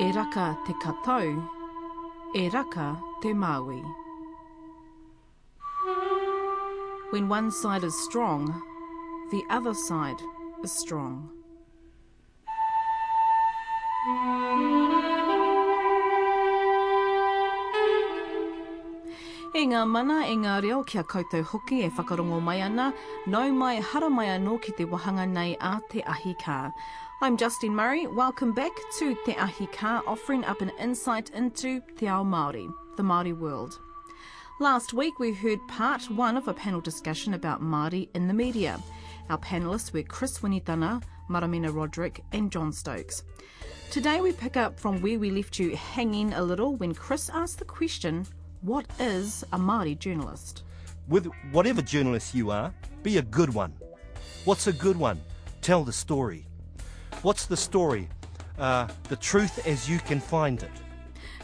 E raka te katau, e raka te Maui. When one side is strong, the other side is strong. E ngā mana, e ngā reo kia koutou hoki e whakarongo mai ana, nau mai hara mai anō ki te wahanga nei a Te Ahi kā. I'm Justine Murray. Welcome back to Te Ahi Kaa, offering up an insight into Te Ao Māori, the Māori world. Last week we heard part one of a panel discussion about Māori in the media. Our panellists were Chris Winitana, Maramena Roderick and Jon Stokes. Today we pick up from where we left you hanging a little when Chris asked the question, what is a Māori journalist? With whatever journalist you are, be a good one. What's a good one? Tell the story. What's the story? Uh, the truth as you can find it.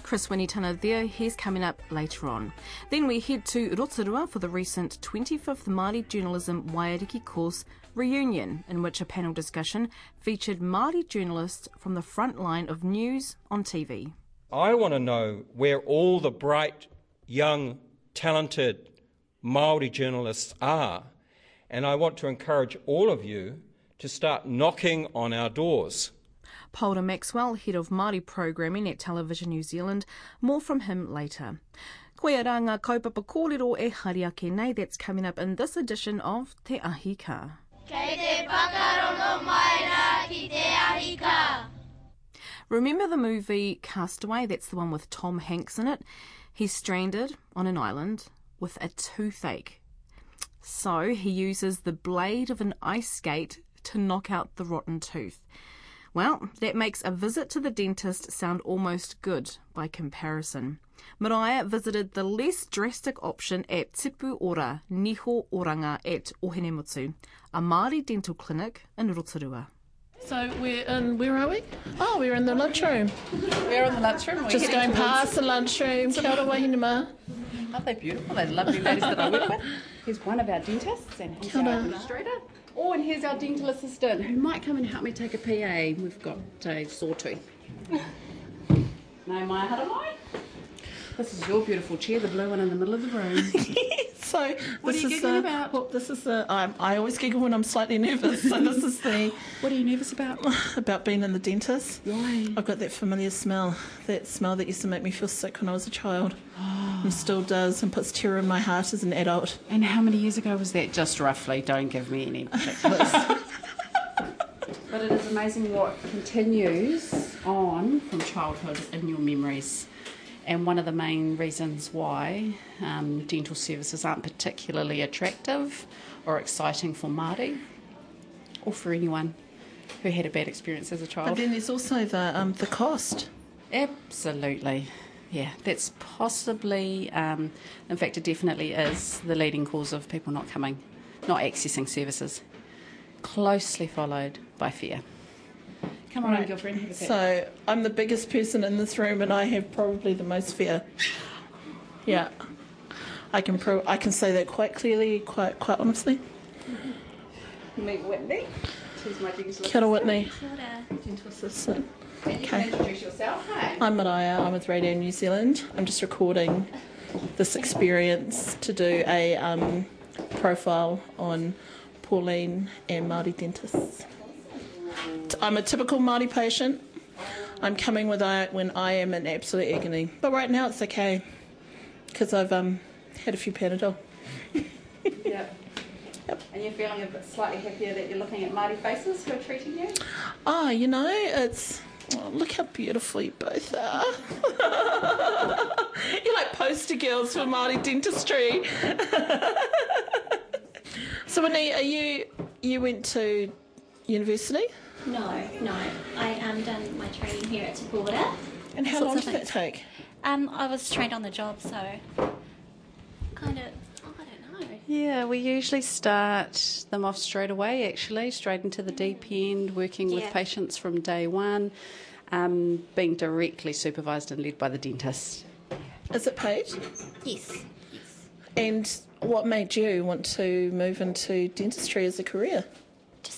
Chris Winitana there, he's coming up later on. Then we head to Rotorua for the recent 25th Māori Journalism Waiariki course reunion, in which a panel discussion featured Māori journalists from the front line of news on TV. I want to know where all the bright, young, talented Māori journalists are, and I want to encourage all of you to start knocking on our doors. Paora Maxwell, Head of Māori Programming at Television New Zealand. More from him later. Koe rā ngā kaupapa kōrero e hari ake nei, that's coming up in this edition of Te Ahi Kaa. Kei te whakarongo mai rā ki te Ahi Kaa. Remember the movie Castaway? That's the one with Tom Hanks in it. He's stranded on an island with a toothache. So he uses the blade of an ice skate to knock out the rotten tooth. Well, that makes a visit to the dentist sound almost good by comparison. Maraea visited the less drastic option at Tipu Ora Niho Oranga at Ohinemutu, a Māori dental clinic in Rotorua. So we're in, where are we? Oh, we're in the lunchroom. We're in the lunchroom. We're Just going towards- past the lunchroom. Kia ora wahinuma. Aren't they beautiful? They're lovely ladies that I work with. Here's one of our dentists and he's our administrator. Oh, and here's our dental assistant who might come and help me take a PA. We've got a sawtooth. no, my hara mai. This is your beautiful chair, the blue one in the middle of the room. So What are you giggling the, about? Well, this is the. I'm, I always giggle when I'm slightly nervous. So this is the what are you nervous about? about being in the dentist. Why? I've got that familiar smell, that smell that used to make me feel sick when I was a child, and still does, and puts terror in my heart as an adult. And how many years ago was that? Just roughly. Don't give me any particulars. but it is amazing what continues on from childhood in your memories. And one of the main reasons why um, dental services aren't particularly attractive or exciting for Māori or for anyone who had a bad experience as a child. But then there's also the um, the cost. Absolutely. Yeah, that's possibly, um, in fact, it definitely is the leading cause of people not coming, not accessing services. Closely followed by fear. Come on, Right. girlfriend. Have a sit. So I'm the biggest person in this room, and I have probably the most fear. Yeah, I can pro- I can say that quite clearly, quite quite honestly. meet Whitney. She's my dental Kia ora, Whitney, Kia ora. dental assistant. And you Okay. introduce yourself, hey? I'm Maraea. I'm with Radio New Zealand. I'm just recording this experience to do a um, profile on Pauline and Māori dentists. I'm a typical Māori patient. I'm coming with I, when I am in absolute agony, but right now it's okay because I've um, had a few Panadol. Yeah. And you're feeling a bit slightly happier that you're looking at Māori faces who are treating you? Ah, you know, it's oh, look how beautiful you both are. You're like poster girls for Māori dentistry. so, Winnie, are you you went to university, No, no. I um, done my training here at Tapura. and how long of did that take? Um, I was trained on the job, so kind of, I don't know. Yeah, we usually start them off straight away, actually, straight into the deep end, working with patients from day one, um, being directly supervised and led by the dentist. Is it paid? Yes, yes. And what made you want to move into dentistry as a career?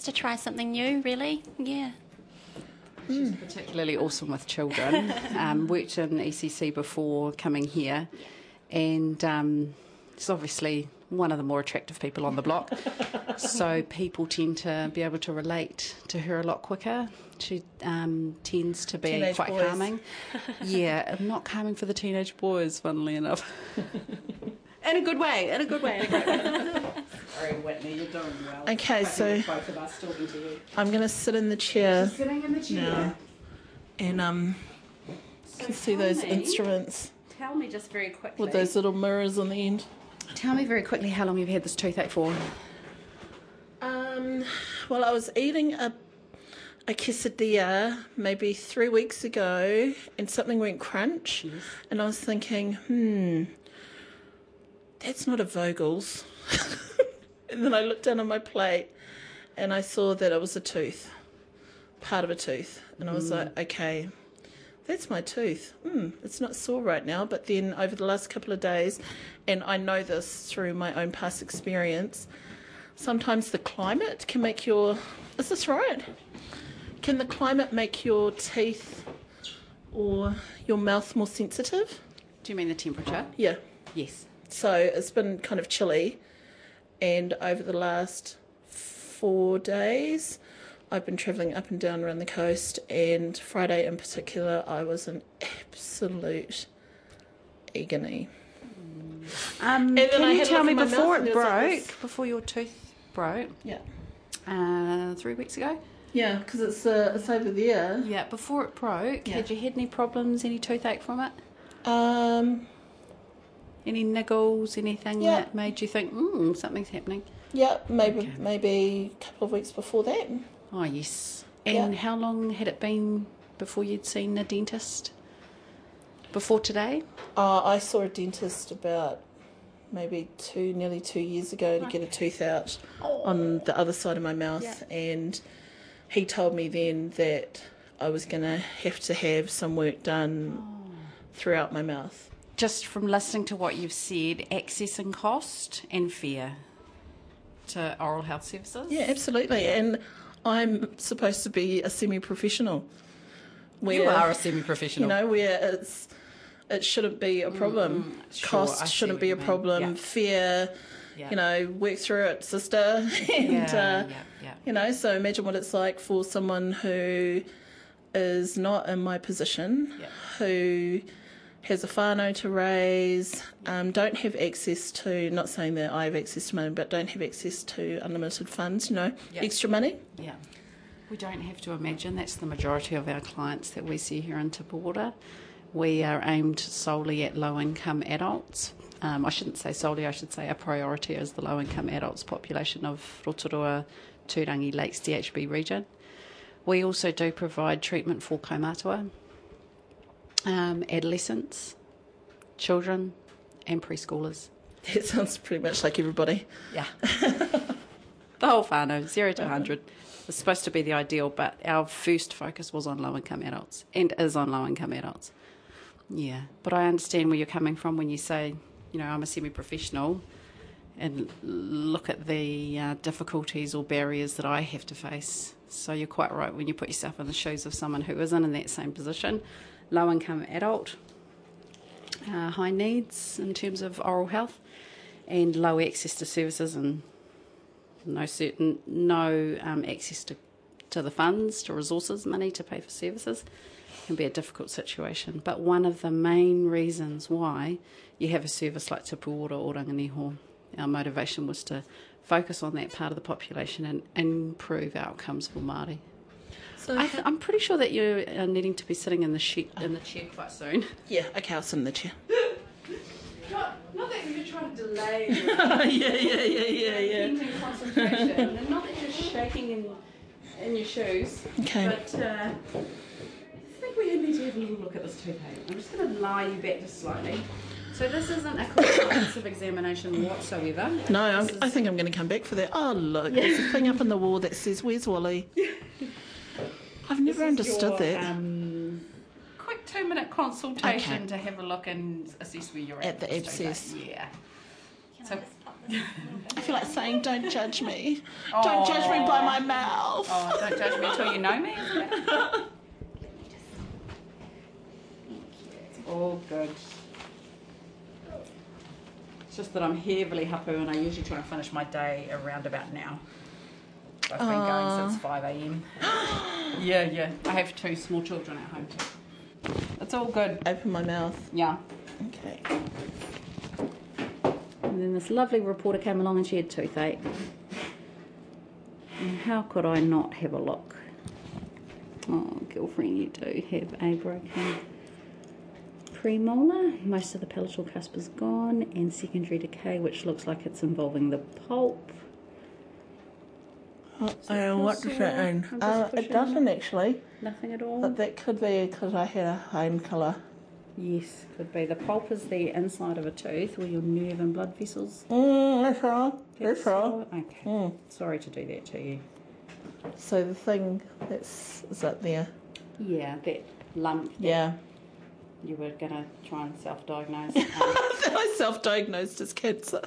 Just to try something new, really. Yeah. She's particularly awesome with children. Um, worked in ECC before coming here, and um, she's obviously one of the more attractive people on the block. so people tend to be able to relate to her a lot quicker. She um, tends to be Teenage quite boys. calming. yeah, not calming for the teenage boys, funnily enough. in a good way, in a good way, in a great way. Sorry, Whitney, you're doing well. Okay, so- both of us talking to you. I'm going to sit in the chair Sitting in the chair. now and um, So can see those me- instruments Tell me just very quickly. with those little mirrors on the end. Tell me very quickly how long you've had this toothache for. Um, well, I was eating a a quesadilla maybe three weeks ago, and something went crunch, and I was thinking, hmm, that's not a Vogel's. and then I looked down on my plate, and I saw that it was a tooth, part of a tooth, and I was like, okay. That's my tooth. Hmm, it's not sore right now, but then over the last couple of days, and I know this through my own past experience, sometimes the climate can make your is this right can the climate make your teeth or your mouth more sensitive Do you mean the temperature? yeah Yes. so it's been kind of chilly and over the last four days i've been travelling up and down around the coast and friday in particular i was in absolute agony Um, can you tell me before it was like broke, before your tooth broke, yeah uh, three weeks ago? yeah because it's uh, it's over there Yeah, before it broke, Yeah. had you had any problems, any toothache from it? um Any niggles, anything Yeah. that made you think, hmm, something's happening? Yeah, maybe Okay. maybe a couple of weeks before that. Oh, yes. And Yeah. how long had it been before you'd seen a dentist? Before today? Uh, I saw a dentist about maybe two, nearly two years ago to get a tooth out on the other side of my mouth, Yeah. and he told me then that I was going to have to have some work done throughout my mouth. Just from listening to what you've said, access and cost and fear to oral health services? Yeah, absolutely. And I'm supposed to be a semi-professional. You are a semi professional. you know, where it's it shouldn't be a problem. Sure, Cost shouldn't be a problem. Yeah. Fear, you know, work through it, sister. and yeah, uh, yeah, yeah. you know, so imagine what it's like for someone who is not in my position, Yeah. who has a whānau to raise, um, don't have access to, not saying that I have access to money, but don't have access to unlimited funds, you know, Yeah. extra money. Yeah. We don't have to imagine that's the majority of our clients that we see here in Te We are aimed solely at low income adults. Um, I shouldn't say solely, I should say our priority is the low income adults population of Rotorua, Turangi, Lakes, DHB region. We also do provide treatment for kaumātua, um, adolescents, children, and preschoolers. That sounds pretty much like everybody. Yeah. the whole whānau, zero to 100, was supposed to be the ideal, but our first focus was on low income adults and is on low income adults. Yeah. But I understand where you're coming from when you say, you know, I'm a semi professional and look at the uh, difficulties or barriers that I have to face. So you're quite right when you put yourself in the shoes of someone who isn't in that same position. Low income adult, uh, high needs in terms of oral health, and low access to services and no certain no um, access to, to the funds, to resources, money to pay for services can be a difficult situation. But one of the main reasons why you have a service like Te Puora or Ranganiho, our motivation was to focus on that part of the population and improve outcomes for Māori. So I th- I'm pretty sure that you are needing to be sitting in the she- in the chair quite soon. yeah, okay, I'll sit in the chair. Not, not that you're trying to delay yeah, yeah, yeah, yeah, yeah. concentration, and not that you're shaking in, in your shoes. Okay. But uh, I think we need to have a little look at this toothache. I'm just going to lie you back just slightly. So this isn't a comprehensive examination whatsoever. No, I'm, is- I think I'm going to come back for that. Oh, look, there's a thing up on the wall that says, Where's Wally? I've never understood your, that. Um, quick two minute consultation okay. to have a look and assess where you're at. At the abscess. Yeah. Can so, I, I feel like saying, "Don't judge me. Oh. Don't judge me by my mouth. Oh, don't judge me until you know me." All good. It's just that I'm heavily happy and I usually try and finish my day around about now. I've been going since 5 a.m. yeah, yeah. I have two small children at home too. It's all good. Open my mouth. Yeah. Okay. And then this lovely reporter came along and she had toothache. And how could I not have a look? Oh, girlfriend, you do have a broken premolar. Most of the palatal cusp is gone, and secondary decay, which looks like it's involving the pulp. Oh, uh, what does that I'm mean? just Uh, it doesn't actually. Nothing at all. But that could be because I had a home colour. Yes, could be. The pulp is the inside of a tooth where your nerve and blood vessels. Mm, that's right. That's get right. stored. Okay. Mm. Sorry to do that to you. So the thing that's is up there. Yeah, that lump. that Yeah. You were going to try and self diagnose. I self-diagnosed as cancer.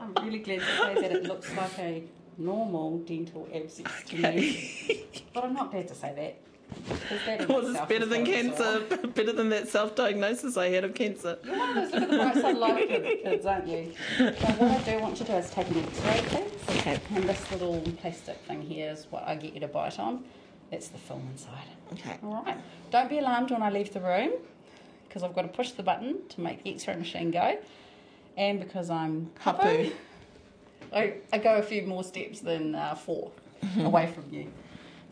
I'm really glad to say that it looks like a normal dental abscess to me. But I'm not glad to say that. that Well, it's better than cancer. better than that self-diagnosis I had of cancer. You're one of those look at the bright side of life kids, kids, aren't you? So what I do want you to do is take an X-ray, please. Okay. And this little plastic thing here is what I get you to bite on. It's the film inside. Okay. All right. Don't be alarmed when I leave the room, because I've got to push the button to make the X-ray machine go, and because I'm Hapu. I, I go a few more steps than uh, 4 away from you.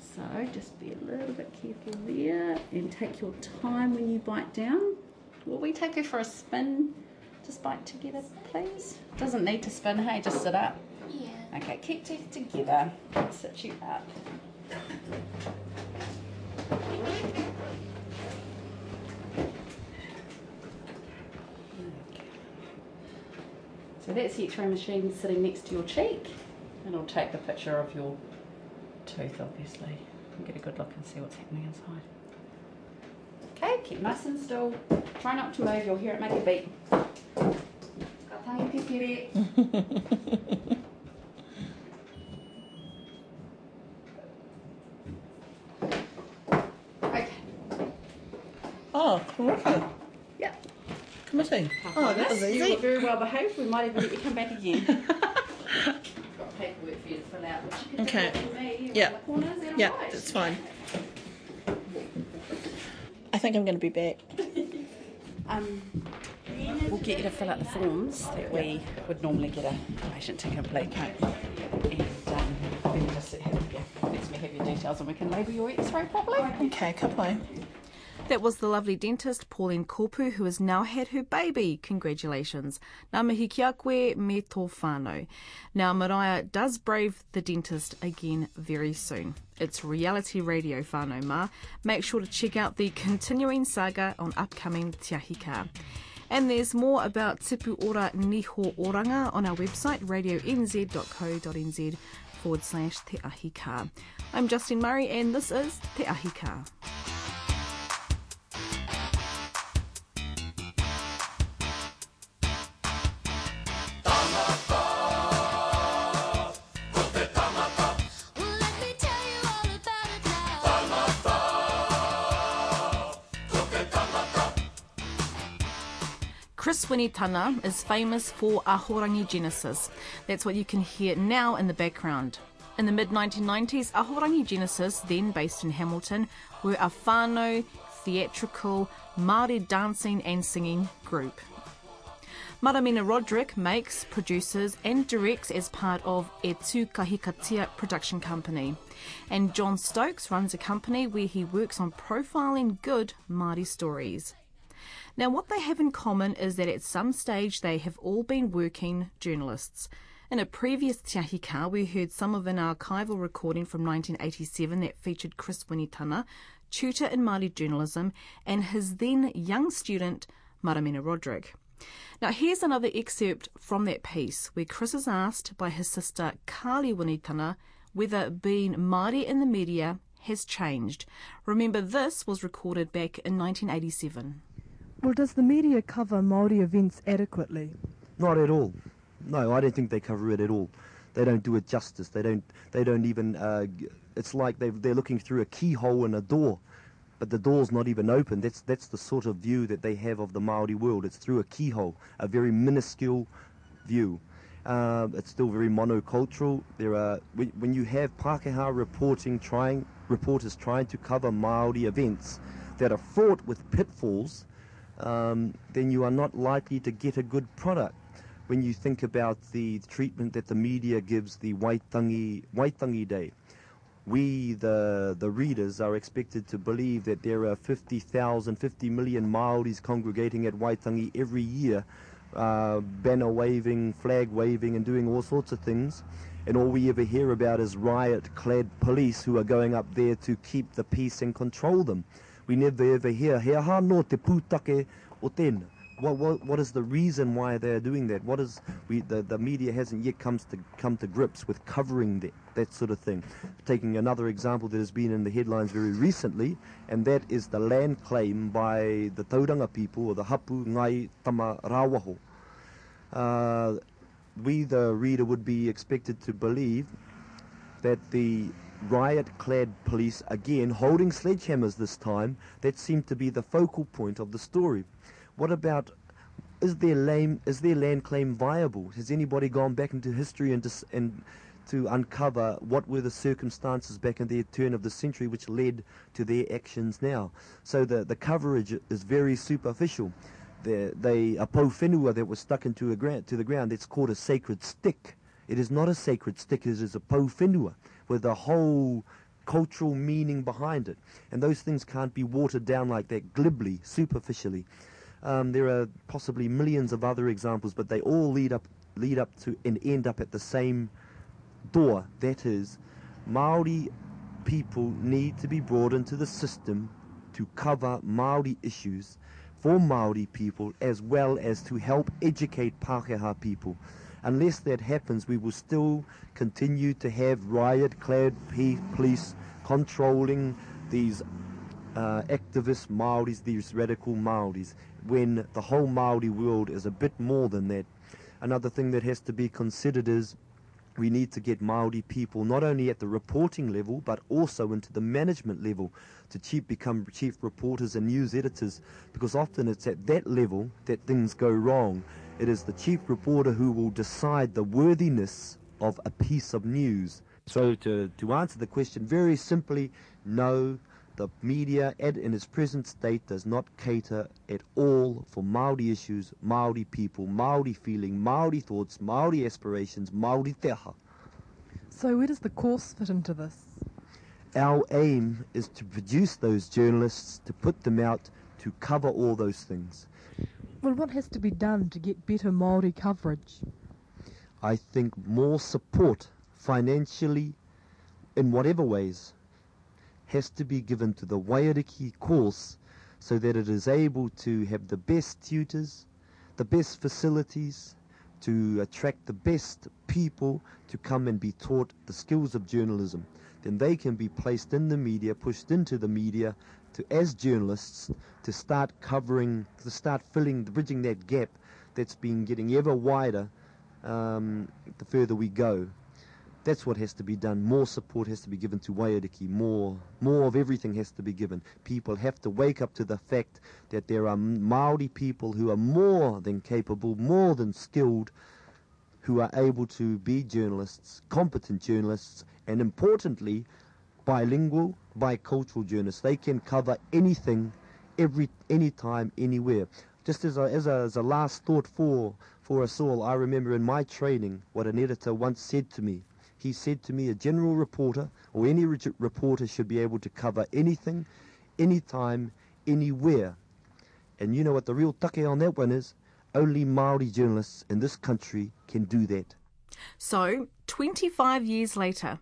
So just be a little bit careful there, and take your time when you bite down. Will we take you for a spin? Just bite together, please. Doesn't need to spin. Hey, just sit up. Yeah. Okay, keep teeth together. Sit you up. So that's the X-ray machine sitting next to your cheek, and I'll take the picture of your tooth, obviously, and get a good look and see what's happening inside. Okay, keep nice and still. Try not to move. You'll hear it make a beep. Got tangi pipiri. Okay. Oh, committee. Yeah. Oh, that was You easy. were very well behaved. We might even let you come back again. Got paperwork for you to fill out, which you can Okay. for me Yeah. around the corner. Is that Yeah, alright? that's fine. I think I'm going to be back. Um, we'll get you to fill out the forms that we would normally get a patient to complete. Okay. And um, then we just have, yeah, lets me have your details and we can label your x-ray properly. Okay, kapai. That was the lovely dentist Pauline Kopu, who has now had her baby. Congratulations. Nā mihi ki koe me tō whānau. Now, Maraea does brave the dentist again very soon. It's reality radio whānau mā. Make sure to check out the continuing saga on upcoming Te Ahi Kaa. And there's more about Tipu Ora Niho Oranga on our website, radionz.co.nz forward slash Te Ahi Kaa. I'm Justine Murray, and this is Te Ahi Chris Winitana is famous for Ahorangi Genesis. That's what you can hear now in the background. In the mid 1990s, Ahorangi Genesis, then based in Hamilton, were a whānau, theatrical, Māori dancing and singing group. Maramena Roderick makes, produces, and directs as part of E Kahikatia production company. And Jon Stokes runs a company where he works on profiling good Māori stories. Now, what they have in common is that at some stage they have all been working journalists. In a previous Te Ahi we heard some of an archival recording from 1987 that featured Chris Winitana, tutor in Māori journalism, and his then young student, Maramena Roderick. Now, here's another excerpt from that piece where Chris is asked by his sister Carly Winitana whether being Māori in the media has changed. Remember, this was recorded back in 1987. Well, does the media cover Māori events adequately? Not at all. No, I don't think they cover it at all. They don't do it justice. They don't. They don't even. Uh, it's like they they're looking through a keyhole in a door. but the door's not even open. That's that's the sort of view that they have of the Maori world. It's through a keyhole, a very minuscule view. Uh, it's still very monocultural. There are when, when you have Pākehā reporting, trying reporters trying to cover Maori events that are fraught with pitfalls, um, then you are not likely to get a good product. When you think about the treatment that the media gives the Waitangi Waitangi Day, we, the, the readers, are expected to believe that there are 50,000, 50 million Maoris congregating at Waitangi every year, uh, banner waving, flag waving, and doing all sorts of things. And all we ever hear about is riot clad police who are going up there to keep the peace and control them. We never ever hear, he aha no te pūtake o tēnā. What, what, what is the reason why they're doing that? What is we the, the media hasn't yet comes to come to grips with covering that that sort of thing. Taking another example that has been in the headlines very recently, and that is the land claim by the Tauranga people or the Hapu Ngai Tama Rawaho. Uh, we, the reader, would be expected to believe that the riot-clad police, again holding sledgehammers this time, that seemed to be the focal point of the story. What about is their lame is their land claim viable? Has anybody gone back into history and dis, and to uncover what were the circumstances back in the turn of the century which led to their actions now? So the the coverage is very superficial. The they a po whenua that was stuck into a to the ground. It's called a sacred stick. It is not a sacred stick. It is a po whenua with a whole cultural meaning behind it. And those things can't be watered down like that glibly, superficially. Um, there are possibly millions of other examples, but they all lead up lead up to and end up at the same door. That is, Maori people need to be brought into the system to cover Maori issues for Maori people as well as to help educate Pākehā people. Unless that happens, we will still continue to have riot-clad police controlling these uh, activist Maoris, these radical Maoris, when the whole Maori world is a bit more than that. Another thing that has to be considered is we need to get Maori people not only at the reporting level but also into the management level to chief become chief reporters and news editors because often it's at that level that things go wrong. It is the chief reporter who will decide the worthiness of a piece of news. So to, to answer the question very simply, no, the media in its present state does not cater at all for Maori issues, Maori people, Maori feeling, Maori thoughts, Maori aspirations, Maori te aha. So where does the course fit into this? Our aim is to produce those journalists, to put them out, to cover all those things. Well, what has to be done to get better Maori coverage? I think more support financially in whatever ways has to be given to the Waiariki course so that it is able to have the best tutors, the best facilities, to attract the best people to come and be taught the skills of journalism. Then they can be placed in the media, pushed into the media to, as journalists, to start covering, to start filling, bridging that gap that's been getting ever wider um, the further we go. That's what has to be done. More support has to be given to Waiariki. More, more of everything has to be given. People have to wake up to the fact that there are Maori people who are more than capable, more than skilled, who are able to be journalists, competent journalists, and importantly, bilingual, bicultural journalists. They can cover anything, every, anytime, anywhere. Just as a, as a, as a last thought for, for us all, I remember in my training what an editor once said to me. He said to me, a general reporter or any re- reporter should be able to cover anything, anytime, anywhere. And you know what the real take on that one is? Only Maori journalists in this country can do that. So, 25 years later,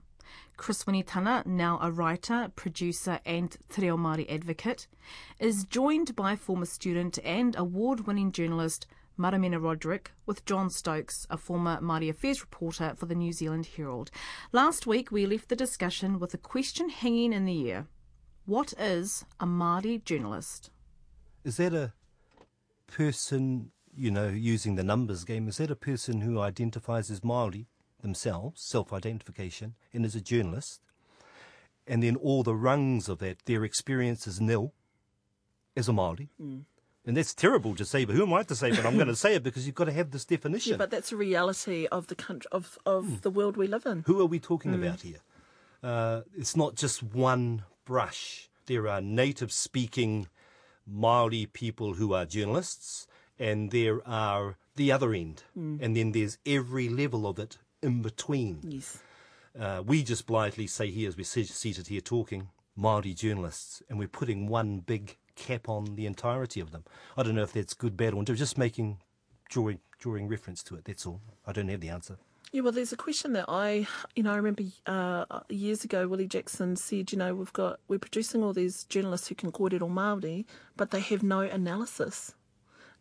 Chris Winitana, now a writer, producer, and Te Reo Māori advocate, is joined by former student and award winning journalist Maramena Roderick with Jon Stokes, a former Māori Affairs reporter for the New Zealand Herald. Last week, we left the discussion with a question hanging in the air What is a Māori journalist? Is that a person, you know, using the numbers game, is that a person who identifies as Māori themselves, self identification, and as a journalist? and then all the rungs of that, their experience is nil as a Māori. Mm. And that's terrible to say, but who am I to say? But I'm going to say it because you've got to have this definition. Yeah, but that's a reality of the country of of the world we live in. Who are we talking Mm. about here? Uh, it's not just one brush. There are native speaking Maori people who are journalists, and there are the other end, Mm. and then there's every level of it in between. Yes. Uh, we just blithely say here, as we're seated here talking, Maori journalists, and we're putting one big cap on the entirety of them. I don't know if that's good, bad, or. Just making drawing drawing reference to it. That's all. I don't have the answer. Yeah, well, there's a question that I, you know, I remember uh, years ago, Willie Jackson said, you know, we've got we're producing all these journalists who can kōrero Māori, but they have no analysis.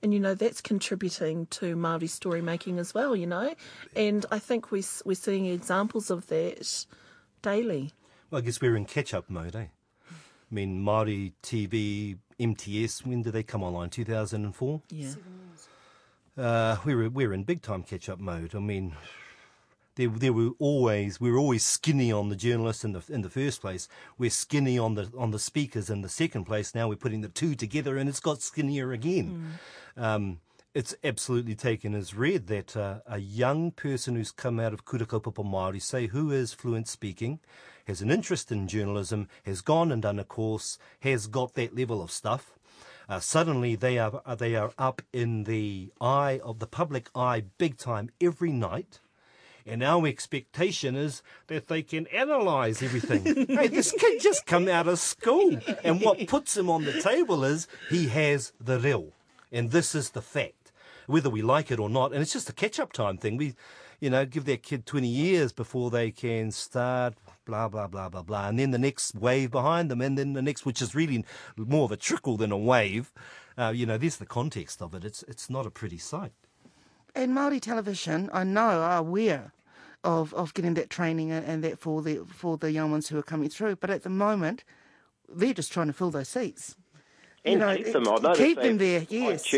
And you know that's contributing to Māori story making as well. You know, and I think we s- we're seeing examples of that daily. Well, I guess we're in catch-up mode, eh? I mean, Māori TV, MTS, when did they come online? 2004? Yeah. Uh, we were, we're in big-time catch-up mode. I mean, there, there were always, we were always skinny on the journalists in the, in the first place. We're skinny on the, on the speakers in the second place. Now we're putting the two together and it's got skinnier again. Um, it's absolutely taken as read that uh, a young person who's come out of Kura Kaupapa Māori, say who is fluent speaking, has an interest in journalism, has gone and done a course, has got that level of stuff. Uh, suddenly they are they are up in the eye of the public eye big time every night. And our expectation is that they can analyse everything. hey, this kid just come out of school, and what puts him on the table is he has the real, and this is the fact, whether we like it or not. And it's just a catch-up time thing. We, you know, give that kid twenty years before they can start blah blah blah blah blah, and then the next wave behind them, and then the next, which is really more of a trickle than a wave. Uh, you know, there's the context of it. It's it's not a pretty sight. And Māori television, I know, are aware of, of getting that training and, that for the for the young ones who are coming through. But at the moment, they're just trying to fill those seats. And keep them. I keep them there. Yes.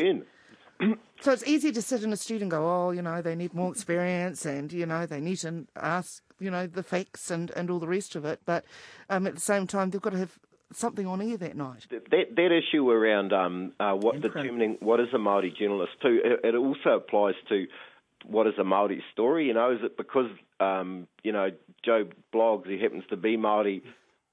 So it's easy to sit in a studio and go, oh, you know, they need more experience and, you know, they need to ask, you know, the facts and, and all the rest of it. But um, at the same time, they've got to have something on air that night. That that issue around um, uh, what determining what is a Maori journalist too, it, it also applies to what is a Maori story. You know, is it because um, you know Joe blogs he happens to be Maori,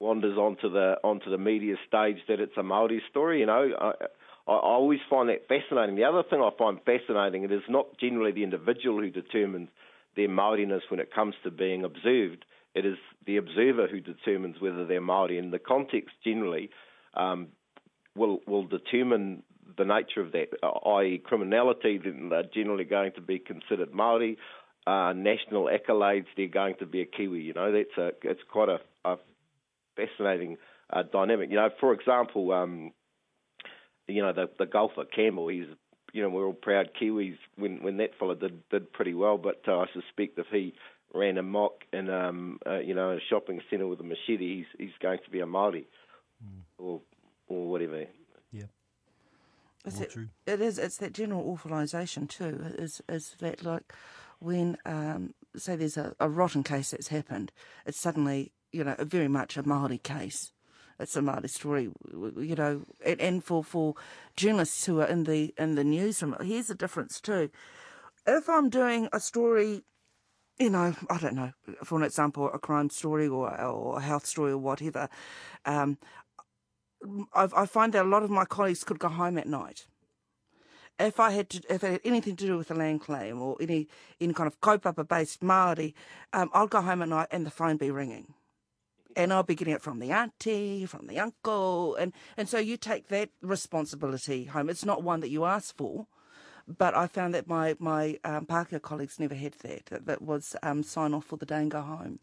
wanders onto the onto the media stage that it's a Maori story? You know, I, I I always find that fascinating. The other thing I find fascinating, it is not generally the individual who determines their Maoriness when it comes to being observed. It is the observer who determines whether they're Maori, and the context generally um, will will determine the nature of that. I.e., criminality, then they're generally going to be considered Maori. Uh, national accolades, they're going to be a Kiwi. You know, that's a it's quite a, a fascinating uh, dynamic. You know, for example, um, you know the the golfer Campbell, he's you know we're all proud Kiwis when when that fella did did pretty well, but uh, I suspect if he ran a mock in um uh, you know a shopping centre with a machete, he's he's going to be a Maori or or whatever. Is it, it is. It's that general authorisation too. Is is that like when um, say there's a, a rotten case that's happened, it's suddenly you know very much a Maori case. It's a Maori story, you know, and, and for for journalists who are in the in the newsroom, here's the difference too. If I'm doing a story you know, I don't know, for an example, a crime story or, or a health story or whatever, um, I, find that a lot of my colleagues could go home at night. If I had to, if it had anything to do with a land claim or any any kind of kaupapa based Maori, um, I'll go home at night and the phone be ringing, and I'll be getting it from the auntie, from the uncle, and and so you take that responsibility home. It's not one that you ask for, but I found that my my um, Pākehā colleagues never had that. That, that was um, sign off for the day and go home.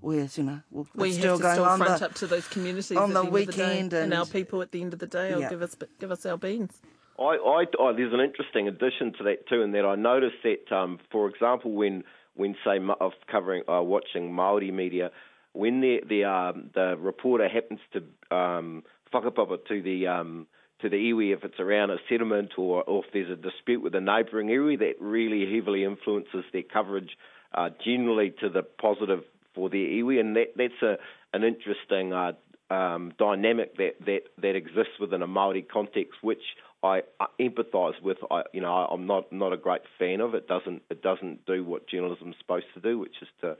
Whereas you know well, We it's have still to going still on front the, up to those communities on at the the, end of the day, weekend and, and- our people at the end of the day. will Yeah. give us give us our beans. I, I, I, there's an interesting addition to that too, in that I noticed that, um, for example, when when say ma- of covering uh, watching Maori media, when the the um, the reporter happens to um, whakapapa to the um, to the iwi if it's around a settlement or, or if there's a dispute with a neighbouring iwi, that really heavily influences their coverage uh, generally to the positive for their iwi, and that that's a an interesting uh, um, dynamic that, that that exists within a Maori context, which I, I empathise with. I, you know, I, I'm not not a great fan of. It doesn't it doesn't do what journalism's supposed to do, which is to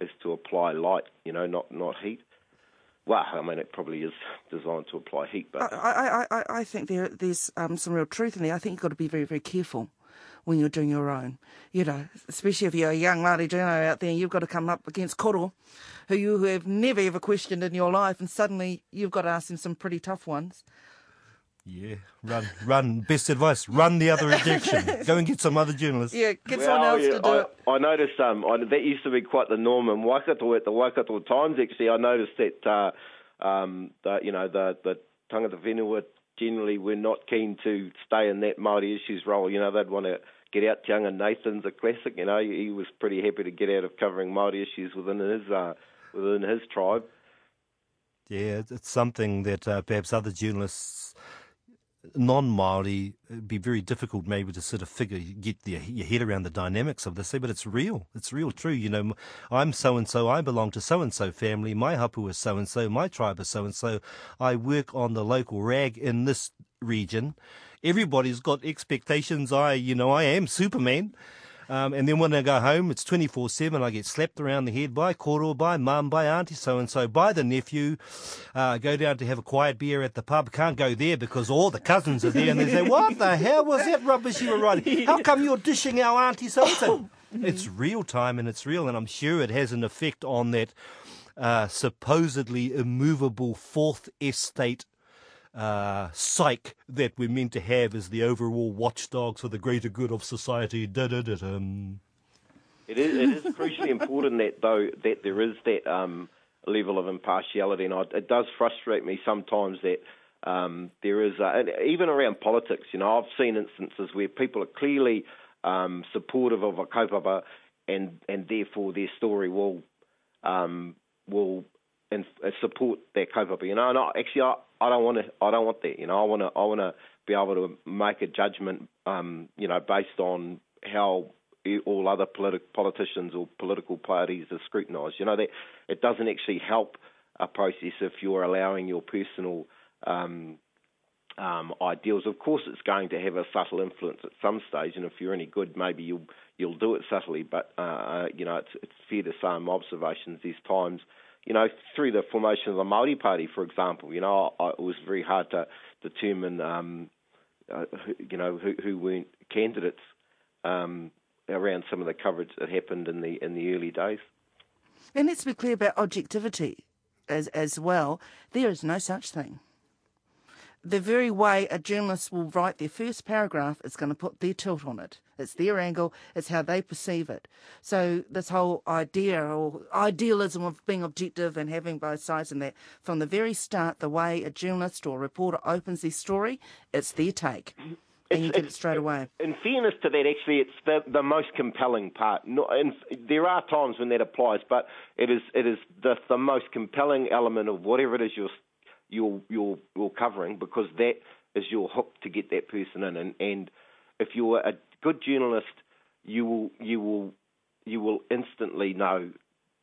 is to apply light. You know, not not heat. Well, I mean, it probably is designed to apply heat, but I, I, I, I think there, there's um, some real truth in there. I think you've got to be very, very careful when you're doing your own. You know, especially if you're a young Māori journo out there, you've got to come up against koro, who you have never ever questioned in your life, and suddenly you've got to ask them some pretty tough ones. Yeah, run, run. Best advice: run the other direction. Go and get some other journalists. Yeah, get Well, someone else yeah, to do I, it. I noticed um, I, that used to be quite the norm in Waikato at the Waikato Times. Actually, I noticed that uh, um, the, you know the the tangata whenua generally were not keen to stay in that Maori issues role. You know, they'd want to get out. Young and Nathan's a classic. You know, he was pretty happy to get out of covering Maori issues within his uh, within his tribe. Yeah, it's- it's something that uh, perhaps other journalists, non-Maori, it'd be very difficult maybe to sort of figure, get your, your head around the dynamics of this. But it's real. It's real, true. You know, I'm so and so. I belong to so and so family. My hapu is so and so. My tribe is so and so. I work on the local rag in this region. Everybody's got expectations. I, you know, I am Superman. Um, and then when I go home, it's 24 7. I get slapped around the head by koro, by mum, by auntie so and so, by the nephew. Uh, go down to have a quiet beer at the pub. Can't go there because all the cousins are there and they say, What the hell was that rubbish you were writing? How come you're dishing our auntie so and so? It's real time and it's real. And I'm sure it has an effect on that uh, supposedly immovable fourth estate uh, that we're meant to have as the overall watchdogs for the greater good of society. Da da da. It is, it is crucially important that though that there is that um, level of impartiality, and I, it does frustrate me sometimes that um, there is, even around politics. You know, I've seen instances where people are clearly um, supportive of a kaupapa, and and therefore their story will um, will and uh, support their kaupapa. You know, and I, actually, I, I don't want to. I don't want that. You know, I want to. I want to be able to make a judgment. Um, you know, based on how all other politi- politicians or political parties are scrutinised. You know, that it doesn't actually help a process if you're allowing your personal um, um, ideals. Of course, it's going to have a subtle influence at some stage, and if you're any good, maybe you'll you'll do it subtly. But uh, uh, you know, it's it's fair to say, my observations, there's times, you know, through the formation of the Maori Party, for example, you know, I, it was very hard to determine, um, uh, who, you know, who, who weren't candidates um, around some of the coverage that happened in the in the early days. And let's be clear about objectivity as, as well. There is no such thing. The very way a journalist will write their first paragraph is going to put their tilt on it. It's their angle, it's how they perceive it. So, this whole idea or idealism of being objective and having both sides and that, from the very start, the way a journalist or a reporter opens their story, it's their take. And you get it straight away. In fairness to that, actually, it's the, the most compelling part. No, and there are times when that applies, but it is it is the, the most compelling element of whatever it is you're you're you're, you're covering because that is your hook to get that person in. And, and if you're a good journalist, you will you will you will instantly know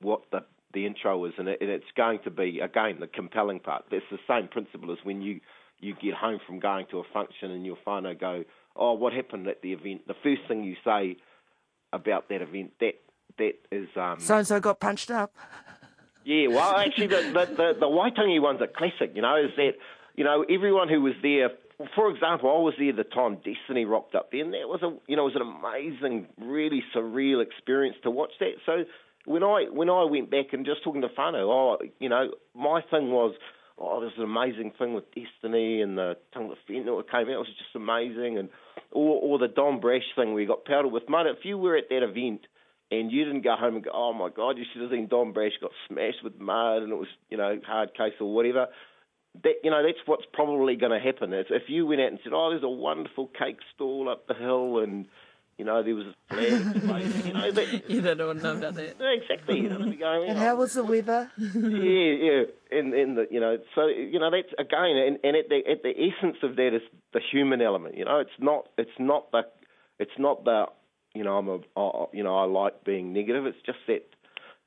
what the the intro is, and, it, and it's going to be again the compelling part. It's the same principle as when you you get home from going to a function and your whānau go, oh, what happened at the event? The first thing you say about that event, that that is um, So and so got punched up. yeah, well, actually, the, the, the, the Waitangi one's a classic, you know, is that, you know, everyone who was there, for example, I was there the time Destiny rocked up there, and that was a, you know, it was an amazing, really surreal experience to watch that. So when I when I went back and just talking to whānau, oh, you know, my thing was, oh, there's an amazing thing with Destiny and the Tangata Whenua that came out, it was just amazing, and or, or the Don Brash thing where he got powdered with mud. If you were at that event, and you didn't go home and go, oh my God, you should have seen Don Brash got smashed with mud and it was, you know, hard case or whatever. That you know, that's what's probably going to happen. Is if you went out and said, oh, there's a wonderful cake stall up the hill and you know there was a flag, at you know, that, You don't want to know about that. exactly. You know, they'd going, And "Oh, how was the weather? yeah, yeah, and and the, you know, so you know that's again, and, and at the at the essence of that is the human element. You know, it's not it's not the it's not the you know I'm a I- you know I like being negative. It's just that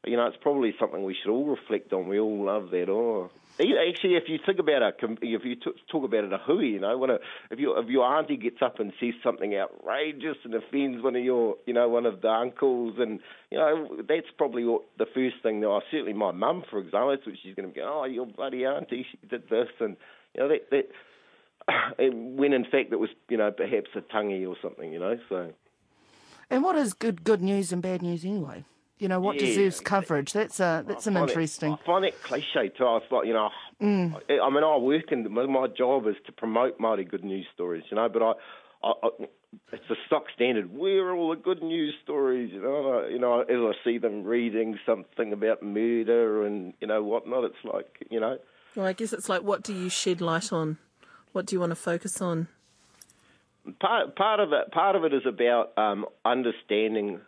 you know, it's probably something we should all reflect on. We all love that. Oh, actually, if you think about a, if you talk about it a hui, you know, when a, if your if your auntie gets up and says something outrageous and offends one of your, you know, one of the uncles, and you know, that's probably what the first thing that I certainly my mum, for example, what she's going to go. Oh, your bloody auntie, she did this, and you know that that. When in fact it was, you know, perhaps a tangi or something, you know. So And what is good good news and bad news anyway? You know, what Yeah, deserves coverage? That's uh, that's an find it- interesting. I find it cliche too. I thought, you know, Mm. I, I mean, I work in my, my job is to promote Māori good news stories, you know, but I, I, I it's a stock standard. Where are all the good news stories? You know, I, you know, as I see them reading something about murder and you know whatnot, it's like, you know, Well, I guess it's like, what do you shed light on? What do you want to focus on? part part of it part of it is about um, understanding.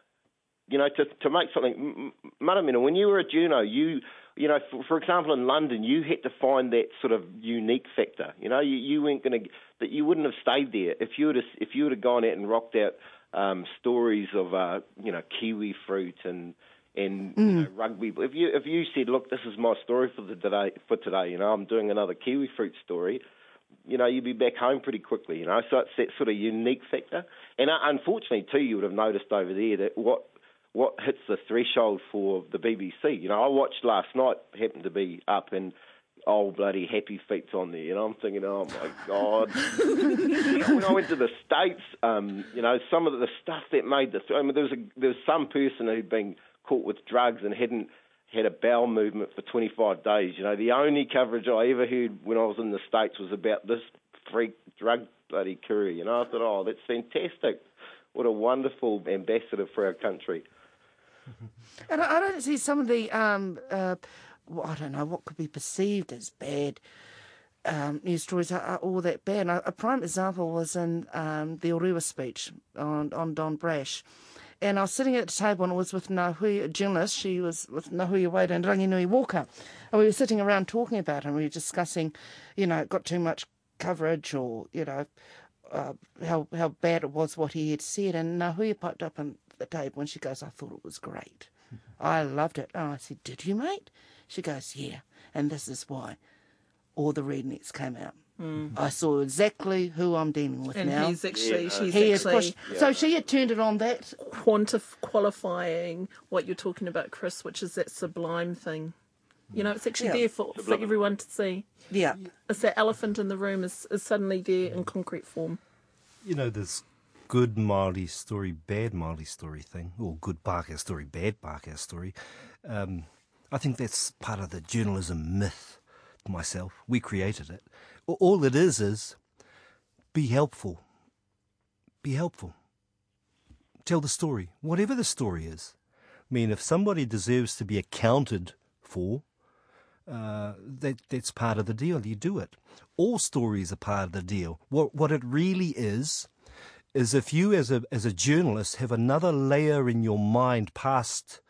You know, to to make something. M- M- when you were a journo, you you know, for, for example, in London, you had to find that sort of unique factor. You know, you, you weren't going to that you wouldn't have stayed there if you would have if you would have gone out and rocked out um, stories of uh, you know kiwi fruit and and you know, rugby. If you if you said, look, this is my story for the today for today. You know, I'm doing another kiwi fruit story you know, you'd be back home pretty quickly, you know. So it's that sort of unique factor. And uh, unfortunately, too, you would have noticed over there that what what hits the threshold for the BBC. You know, I watched last night, happened to be up, and oh bloody Happy Feet's on there. You know, I'm thinking, oh my god. when I went to the states, um, you know, some of the stuff that made the. I mean, there was a, there was some person who'd been caught with drugs and hadn't had a bowel movement for 25 days. You know, the only coverage I ever heard when I was in the States was about this freak drug bloody courier. You know, I thought, oh, that's fantastic. What a wonderful ambassador for our country. And I don't see some of the, um, uh, well, I don't know, what could be perceived as bad um, news stories are, are all that bad. And A, a prime example was in um, the Orewa speech on, on Don Brash. And I was sitting at the table and it was with Ngahuia, a journalist. She was with Ngahuia Wade and Ranginui Walker. And we were sitting around talking about it and we were discussing, you know, it got too much coverage or, you know, uh, how how bad it was what he had said. And Ngahuia popped up on the table and she goes, I thought it was great. I loved it. And I said, Did you, mate? She goes, Yeah. And this is why. All the rednecks came out. Mm. I saw exactly who I'm dealing with And now. he's actually- Yeah. she's he is actually- pushed. So she had turned it on that. Quantif- qualifying what you're talking about, Chris, which is that sublime thing. You know, it's actually Yeah. there for, for everyone to see. Yeah. It's that elephant in the room is, is suddenly there in concrete form. You know, this good Māori story, bad Māori story thing, or good Pākehā story, bad Pākehā story. Um, I think that's part of the journalism myth myself. We created it. All it is is be helpful. Be helpful. Tell the story, whatever the story is. I mean, if somebody deserves to be accounted for, uh, that that's part of the deal. You do it. All stories are part of the deal. What what it really is is if you as a as a journalist have another layer in your mind past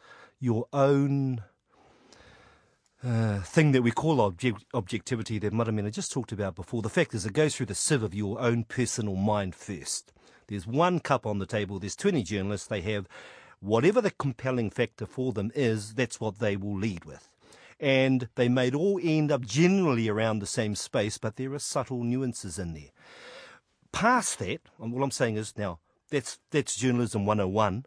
your own uh, thing that we call object, objectivity that Maramena just talked about before. The fact is, it goes through the sieve of your own personal mind first. There's one cup on the table. There's 20 journalists. They have whatever the compelling factor for them is. That's what they will lead with and they may all end up generally around the same space, but there are subtle nuances in there. Past that, and what I'm saying is now that's that's journalism 101.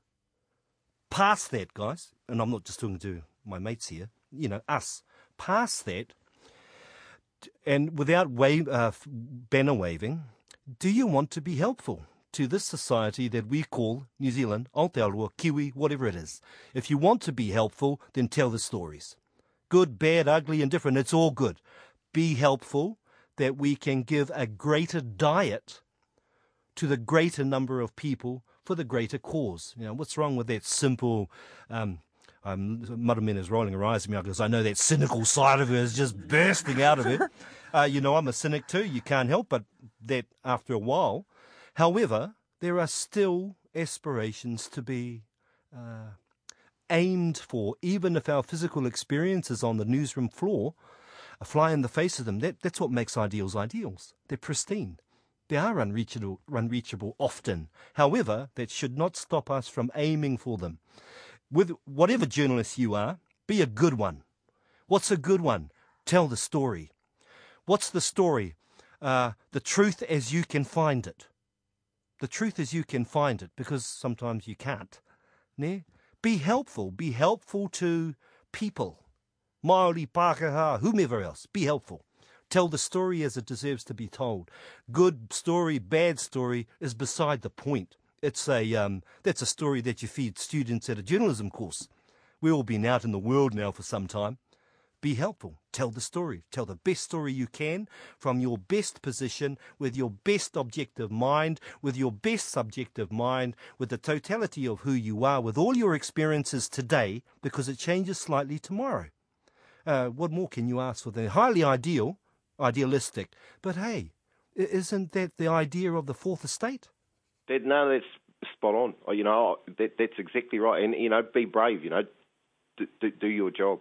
Past that, guys, and I'm not just talking to my mates here, you know, us. Past that, and without wave, uh, banner waving, do you want to be helpful to this society that we call New Zealand, Aotearoa, Kiwi, whatever it is? If you want to be helpful, then tell the stories good, bad, ugly, indifferent. It's all good. Be helpful that we can give a greater diet to the greater number of people for the greater cause. You know, what's wrong with that simple, um, um, Maramena is rolling her eyes at me because I know that cynical side of her is just bursting out of her. Uh, you know, I'm a cynic too. You can't help but that after a while. However, there are still aspirations to be uh, aimed for, even if our physical experiences on the newsroom floor a fly in the face of them. That, that's what makes ideals ideals. They're pristine. They are unreachable, unreachable often. However, that should not stop us from aiming for them. With whatever journalist you are, Be a good one. What's a good one? Tell the story. What's the story? Uh, the truth as you can find it. The truth as you can find it, because sometimes you can't. Ne? Be helpful. Be helpful to people. Maori, Pākehā, whomever else. Be helpful. Tell the story as it deserves to be told. Good story, bad story is beside the point. It's a um, that's a story that you feed students at a journalism course. We've all been out in the world now for some time. Be helpful. Tell the story. Tell the best story you can from your best position, with your best objective mind, with your best subjective mind, with the totality of who you are, with all your experiences today, because it changes slightly tomorrow. Uh, what more can you ask for? They're highly ideal, idealistic. But hey, isn't that the idea of the fourth estate? That, no, that's spot on. Oh, You know, that, that's exactly right. And you know, be brave. You know, do, do, do your job.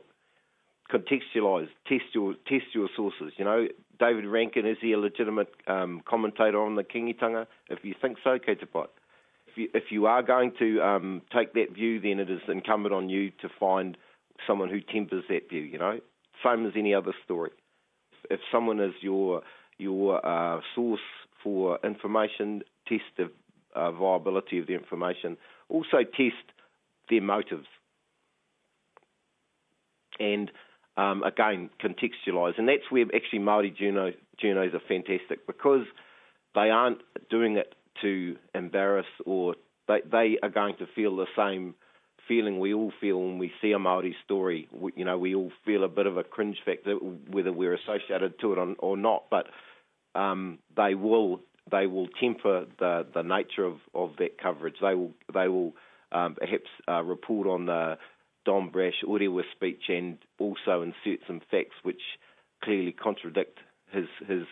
Contextualise. Test your test your sources. You know, David Rankin is he a legitimate um, commentator on the Kingitanga? If you think so, te pai. If you, if you are going to um, take that view, then it is incumbent on you to find someone who tempers that view. You know, same as any other story. If someone is your your uh, source for information, test the uh, viability of the information. Also test their motives. And um, again, contextualise. And that's where actually Māori journo, journos are fantastic because they aren't doing it to embarrass or they, they are going to feel the same feeling we all feel when we see a Maori story. We, you know, we all feel a bit of a cringe factor, whether we're associated to it or, or not. But um, they will they will temper the, the nature of, of that coverage. They will they will um, perhaps uh, report on the Don Brash Orewa speech and also insert some facts which clearly contradict his his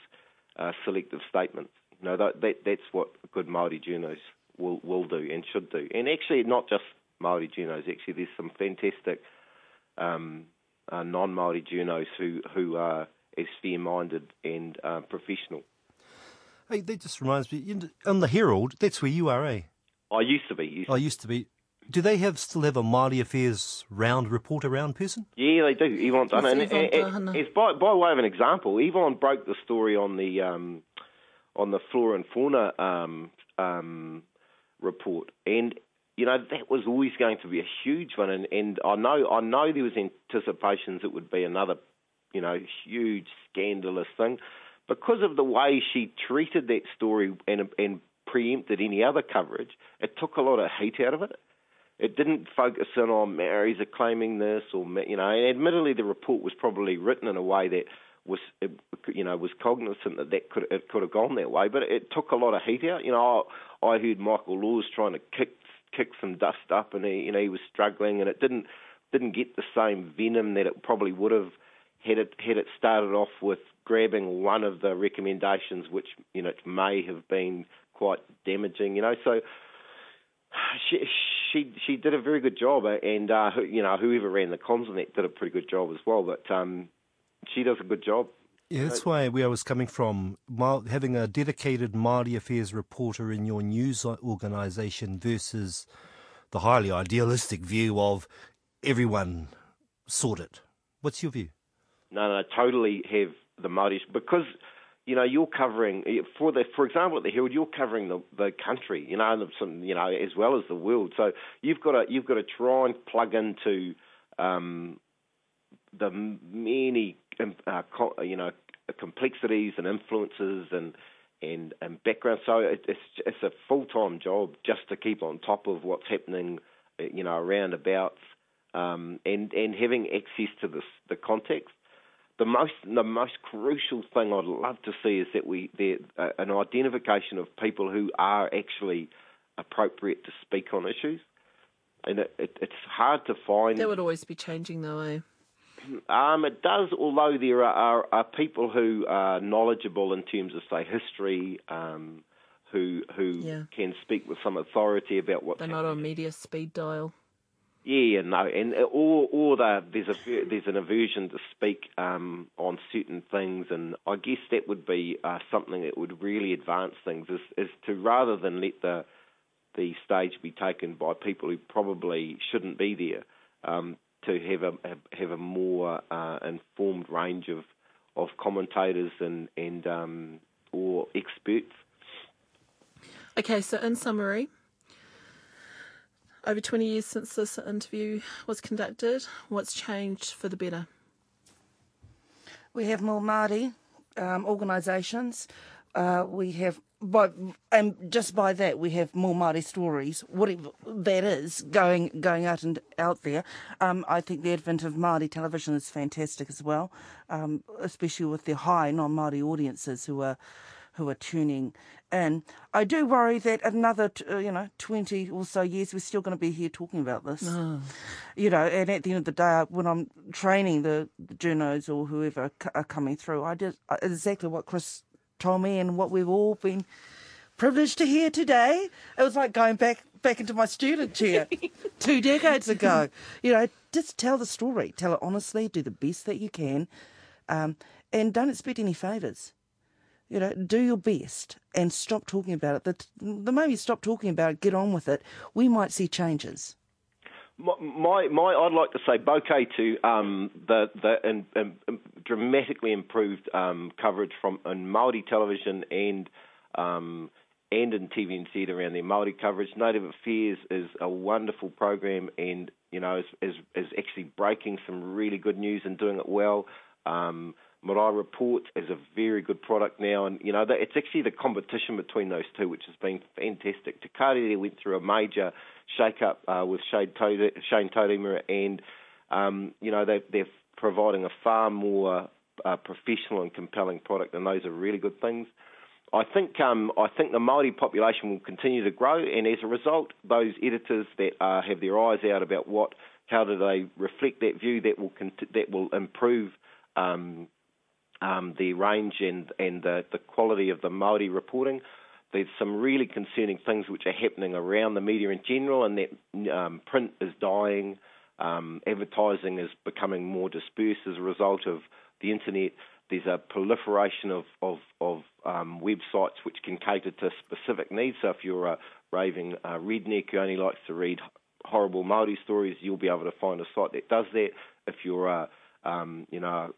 uh, selective statements. You know that, that that's what good Maori journos will will do and should do. And actually, not just Maori journos. Actually, there's some fantastic um, uh, non-Maori journos who who are as fair-minded and uh, professional. Hey, that just reminds me. On the Herald, that's where you are, eh? I used to be. Used I used to be. Do they have still have a Māori Affairs round reporter round person? Yeah, they do. Yvonne done it. Yes, And, Yvonne and- Tahana. it's by, by way of an example, Yvonne broke the story on the um, on the flora and fauna um, um, report, and you know that was always going to be a huge one. And, and I know I know there was anticipations it would be another, you know, huge scandalous thing because of the way she treated that story and and preempted any other coverage. It took a lot of heat out of it it didn't focus in on are claiming this or you know. And admittedly, the report was probably written in a way that was you know was cognizant that that could it could have gone that way, but it took a lot of heat out. You know, I, I heard Michael Laws trying to kick kick some dust up, and he you know he was struggling, and it didn't didn't get the same venom that it probably would have had it had it started off with grabbing one of the recommendations, which you know may have been quite damaging. You know, so she she she did a very good job, and uh, you know whoever ran the comms on that did a pretty good job as well. But um, she does a good job. Yeah, that's why where I was coming from. Having a dedicated Māori Affairs reporter in your news organisation versus the highly idealistic view of everyone sorted. What's your view? No, no, I totally have the Māoris because you know you're covering for the for example at the Herald you're covering the the country you know and some you know as well as the world. So you've got to you've got to try and plug into um, the many uh, co- you know complexities and influences and and and background. So it, it's it's a full time job just to keep on top of what's happening, uh, you know, around about, um, and and having access to this the context. The most the most crucial thing I'd love to see is that we there uh, an identification of people who are actually appropriate to speak on issues, and it, it, it's hard to find. That would always be changing, though, eh? Um, it does, although there are, are, people who are knowledgeable in terms of, say, history, um, who who Yeah. can speak with some authority about what They're not on media speed dial. yeah, no, and or or the, there's a there's an aversion to speak um, on certain things, and I guess that would be uh, something that would really advance things. Is, is to rather than let the the stage be taken by people who probably shouldn't be there, um, to have a have a more uh, informed range of of commentators and and um, or experts. Okay, so in summary, over 20 years since this interview was conducted, what's changed for the better? We have more Māori um, organisations. Uh, we have, by, and just by that, we have more Māori stories. Whatever that is, going going out and out there. Um, I think the advent of Māori television is fantastic as well, um, especially with the high non-Māori audiences who are who are tuning in. I do worry that another, t- uh, you know, 20 or so years, we're still going to be here talking about this. You know, and at the end of the day, when I'm training the, the journos or whoever c- are coming through, I did uh, exactly what Chris told me and what we've all been privileged to hear today. It was like going back back into my student chair two decades ago. You know, just tell the story, tell it honestly, do the best that you can, um, and don't expect any favours. You know, do your best and stop talking about it. The, the moment you stop talking about it, get on with it, we might see changes. My, my, I'd like to say bouquet to um, the the and, and dramatically improved um, coverage from in Maori television and um, and in TVNZ around their Maori coverage. Native Affairs is a wonderful program, and you know is is, is actually breaking some really good news and doing it well. Um, Marae Report is a very good product now, and you know it's actually the competition between those two, which has been fantastic. Te Karere went through a major shake-up uh, with Shane Tode- and um, you know they, they're providing a far more uh, professional and compelling product, and those are really good things. I think um, I think the Maori population will continue to grow, and as a result, those editors that uh, have their eyes out about what, how do they reflect that view, that will cont- that will improve um, um, the range and and the, the quality of the Maori reporting. There's some really concerning things which are happening around the media in general, and that um, print is dying. Um, advertising is becoming more dispersed as a result of the internet. There's a proliferation of of, of um, websites which can cater to specific needs. So if you're a raving uh, redneck who only likes to read horrible Maori stories, you'll be able to find a site that does that. If you're a um, you know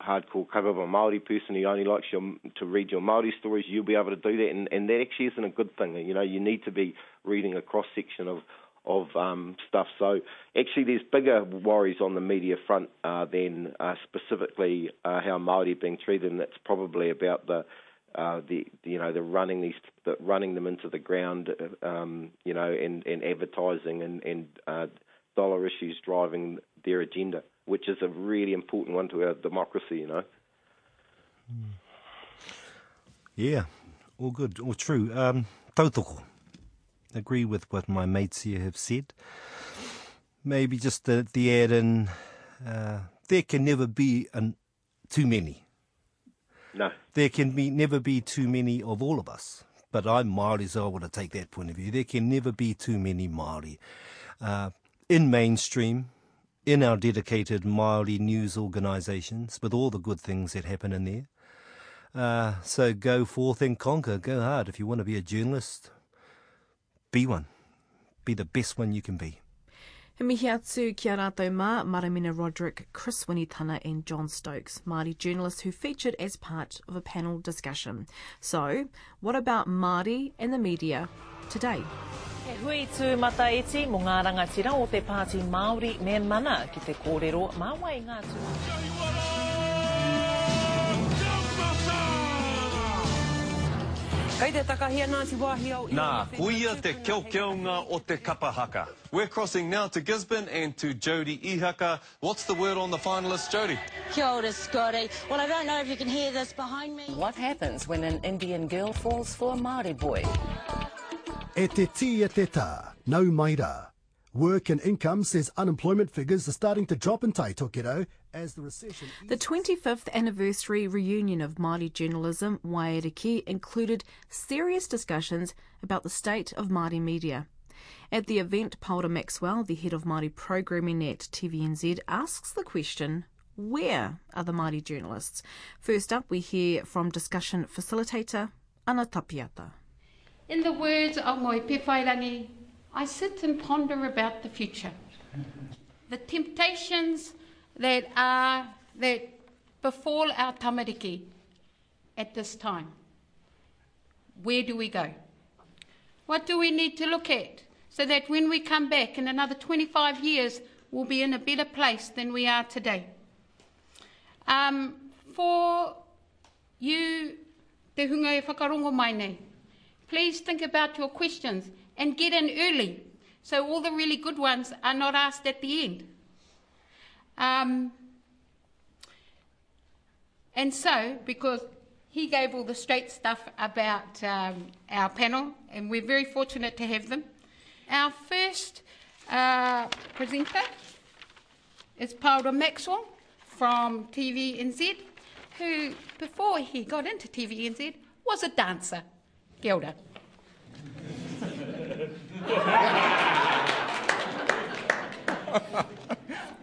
hardcore kaupapa Maori person who only likes your, to read your Maori stories, you'll be able to do that, and, and that actually isn't a good thing. You know, you need to be reading a cross section of of um, stuff. So actually, there's bigger worries on the media front uh, than uh, specifically uh, how Maori are being treated, and that's probably about the uh, the you know the running these the running them into the ground, um, you know, and, and advertising and and uh, dollar issues driving their agenda, which is a really important one to our democracy, you know. Yeah, all good, all true. Um. Agree with what my mates here have said. Maybe just the, the add in, uh, there can never be an, too many. No. There can be never be too many of all of us. But I'm Māori, so I want to take that point of view. There can never be too many Māori. Uh, in mainstream, in our dedicated Māori news organisations, with all the good things that happen in there. Uh, so go forth and conquer. Go hard. If you want to be a journalist, be one. Be the best one you can be. He mihi atu ki a rātou mā, Maramena Roderick, Chris Winitana and Jon Stokes, Māori journalists who featured as part of a panel discussion. So, what about Māori and the media today? E hui tū mataiti mō ngā rangatira o te pāti Māori me mana ki te kōrero mā wai ngā tū. Kei te takahia Ngāti Wāhi au Nā, kuia te keokeonga o te kapahaka. We're crossing now to Gisborne and to Jody Ihaka. What's the word on the finalists, Jody? Kia ora, Scotty. Well, I don't know if you can hear this behind me. What happens when an Indian girl falls for a Māori boy? E te ti e. Work and income says unemployment figures are starting to drop in Tai Tokerau as the recession... The 25th anniversary reunion of Māori journalism, Waiariki, included serious discussions about the state of Māori media. At the event, Paora Maxwell, the head of Māori programming at TVNZ, asks the question, where are the Māori journalists? First up, we hear from discussion facilitator Ana Tapiata. In the words of Ngoi Pewhairangi, I sit and ponder about the future. the temptations that are that befall our tamariki at this time. Where do we go? What do we need to look at so that when we come back in another 25 years, we'll be in a better place than we are today? Um, for you, te hunga e whakarongo mai nei, please think about your questions and get in early so all the really good ones are not asked at the end. Um, and so, because he gave all the straight stuff about um, our panel, and we're very fortunate to have them. Our first uh, presenter is Paora Maxwell from TVNZ, who, before he got into TVNZ, was a dancer. Kia ora.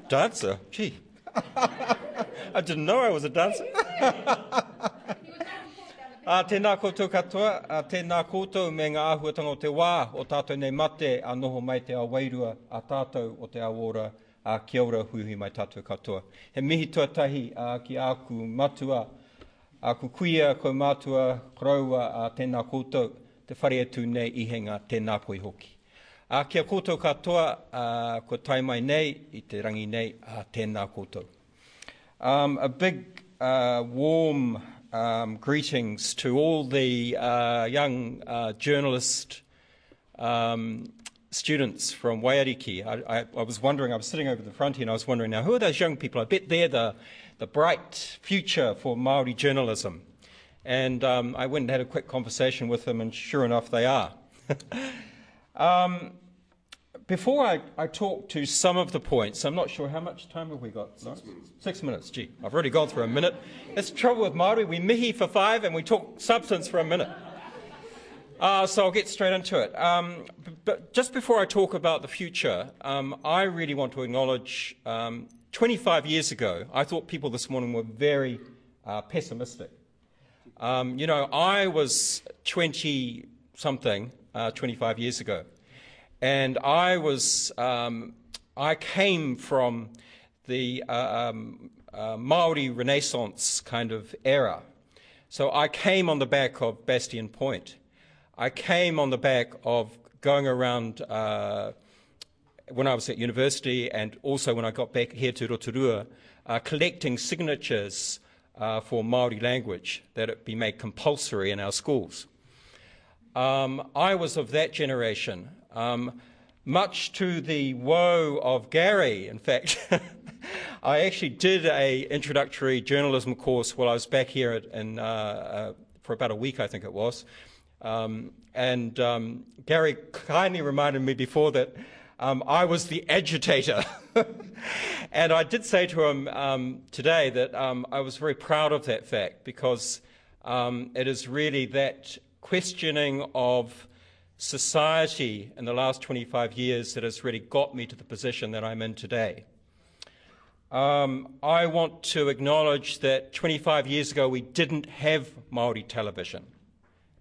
Dancer? Gee. I didn't know I was a dancer. A tēnā koutou katoa, a tēnā koutou me ngā āhuatanga o te wā o tātou nei mate a noho mai te awairua a tātou o te awora a kia ora huihui mai tātou katoa. He mihi tuatahi a ki āku matua, āku kuia ko mātua koraua a tēnā koutou, te whare atu nei i henga tēnā poi hoki. A kia koutou katoa, a, ko tai mai nei i te rangi nei a tēnā koutou. Um, a big, uh, warm um, greetings to all the uh, young uh, journalist um, students from Waiariki. I, I, I was wondering, I was sitting over the front here and I was wondering now, who are those young people? I bet they're the, the bright future for Māori journalism. And um, I went and had a quick conversation with them, and sure enough, they are. um, before I, I talk to some of the points, I'm not sure how much time have we got? Six minutes. Six minutes, gee. I've already gone through a minute. That's the trouble with Māori. We mihi for five and we talk substance for a minute. Uh, so I'll get straight into it. Um, but just before I talk about the future, um, I really want to acknowledge um, 25 years ago, I thought people this morning were very uh, pessimistic. Um, you know, I was 20 something uh, 25 years ago. And I was, um, I came from the uh, um, uh, Maori Renaissance kind of era. So I came on the back of Bastion Point. I came on the back of going around uh, when I was at university and also when I got back here to Rotorua, uh, collecting signatures uh, for Maori language that it be made compulsory in our schools. Um, I was of that generation. Um, much to the woe of Gary, in fact, I actually did a introductory journalism course while I was back here at, in, uh, uh, for about a week, I think it was. Um, and um, Gary kindly reminded me before that um, I was the agitator. and I did say to him um, today that um, I was very proud of that fact because um, it is really that questioning of society in the last 25 years that has really got me to the position that I'm in today. Um, I want to acknowledge that 25 years ago we didn't have Maori television.